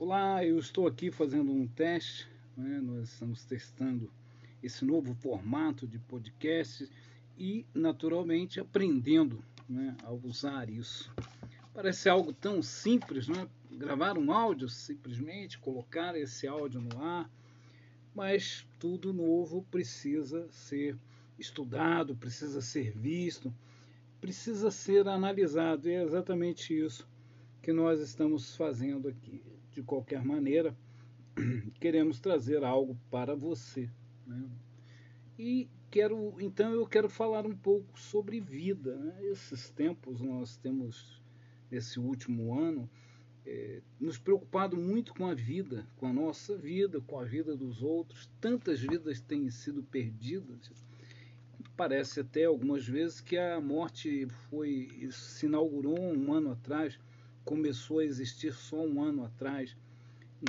Olá, eu estou aqui fazendo um teste. Né? Nós estamos testando esse novo formato de podcast e, naturalmente, aprendendo né, a usar isso. Parece algo tão simples, né? gravar um áudio simplesmente, colocar esse áudio no ar, mas tudo novo precisa ser estudado, precisa ser visto, precisa ser analisado, e é exatamente isso que nós estamos fazendo aqui. De qualquer maneira, queremos trazer algo para você. Né? E quero, então eu quero falar um pouco sobre vida. Né? Esses tempos nós temos, nesse último ano, é, nos preocupado muito com a vida, com a nossa vida, com a vida dos outros. Tantas vidas têm sido perdidas. Parece até algumas vezes que a morte foi se inaugurou um ano atrás começou a existir só um ano atrás.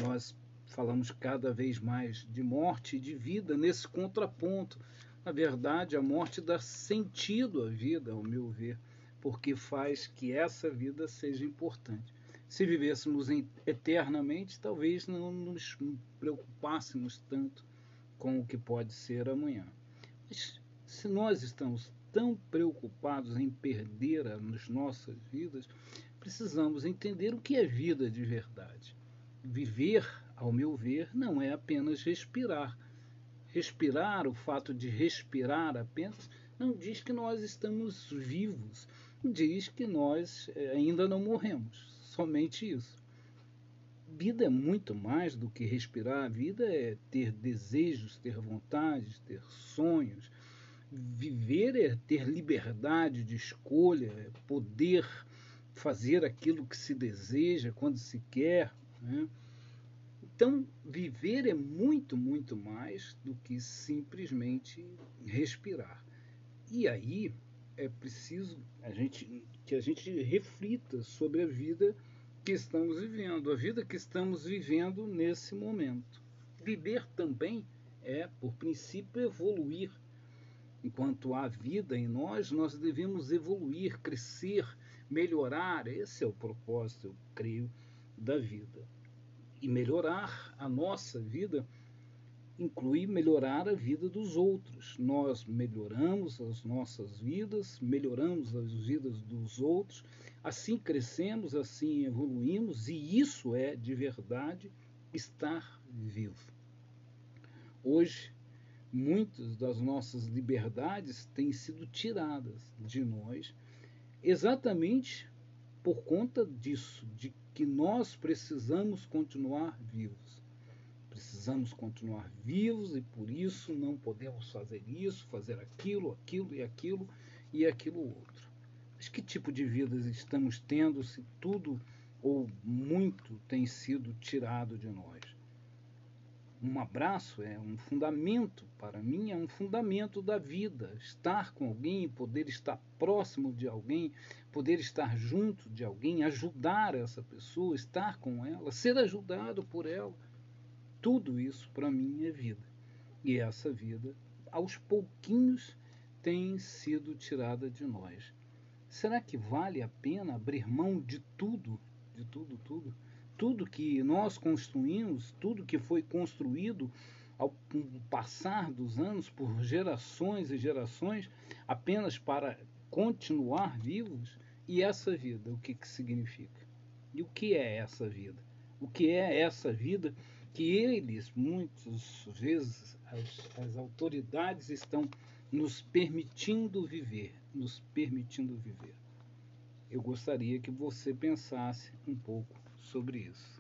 Nós falamos cada vez mais de morte e de vida nesse contraponto. Na verdade, a morte dá sentido à vida, ao meu ver, porque faz que essa vida seja importante. Se vivêssemos eternamente, talvez não nos preocupássemos tanto com o que pode ser amanhã. Mas se nós estamos tão preocupados em perder as nossas vidas, precisamos entender o que é vida de verdade. Viver, ao meu ver, não é apenas respirar. Respirar, o fato de respirar apenas, não diz que nós estamos vivos, diz que nós eh, ainda não morremos. Somente isso. Vida é muito mais do que respirar. A vida é ter desejos, ter vontades, ter sonhos. Viver é ter liberdade de escolha, é poder fazer aquilo que se deseja, quando se quer. Né? Então, viver é muito, muito mais do que simplesmente respirar. E aí é preciso a gente, que a gente reflita sobre a vida que estamos vivendo, a vida que estamos vivendo nesse momento. Viver também é, por princípio, evoluir. Enquanto há vida em nós, nós devemos evoluir, crescer, melhorar. Esse é o propósito, eu creio, da vida. E melhorar a nossa vida inclui melhorar a vida dos outros. Nós melhoramos as nossas vidas, melhoramos as vidas dos outros, assim crescemos, assim evoluímos, e isso é de verdade estar vivo. Hoje, muitas das nossas liberdades têm sido tiradas de nós exatamente por conta disso, de que nós precisamos continuar vivos. Precisamos continuar vivos e por isso não podemos fazer isso, fazer aquilo, aquilo e aquilo e aquilo outro. Mas que tipo de vidas estamos tendo se tudo ou muito tem sido tirado de nós? Um abraço é um fundamento, para mim, é um fundamento da vida. Estar com alguém, poder estar próximo de alguém, poder estar junto de alguém, ajudar essa pessoa, estar com ela, ser ajudado por ela. Tudo isso, para mim, é vida. E essa vida, aos pouquinhos, tem sido tirada de nós. Será que vale a pena abrir mão de tudo, de tudo, tudo? Tudo que nós construímos, tudo que foi construído ao passar dos anos por gerações e gerações apenas para continuar vivos? E essa vida, o que, que significa? E o que é essa vida? O que é essa vida que eles, muitas vezes, as, as autoridades estão nos permitindo viver, nos permitindo viver? Eu gostaria que você pensasse um pouco sobre isso.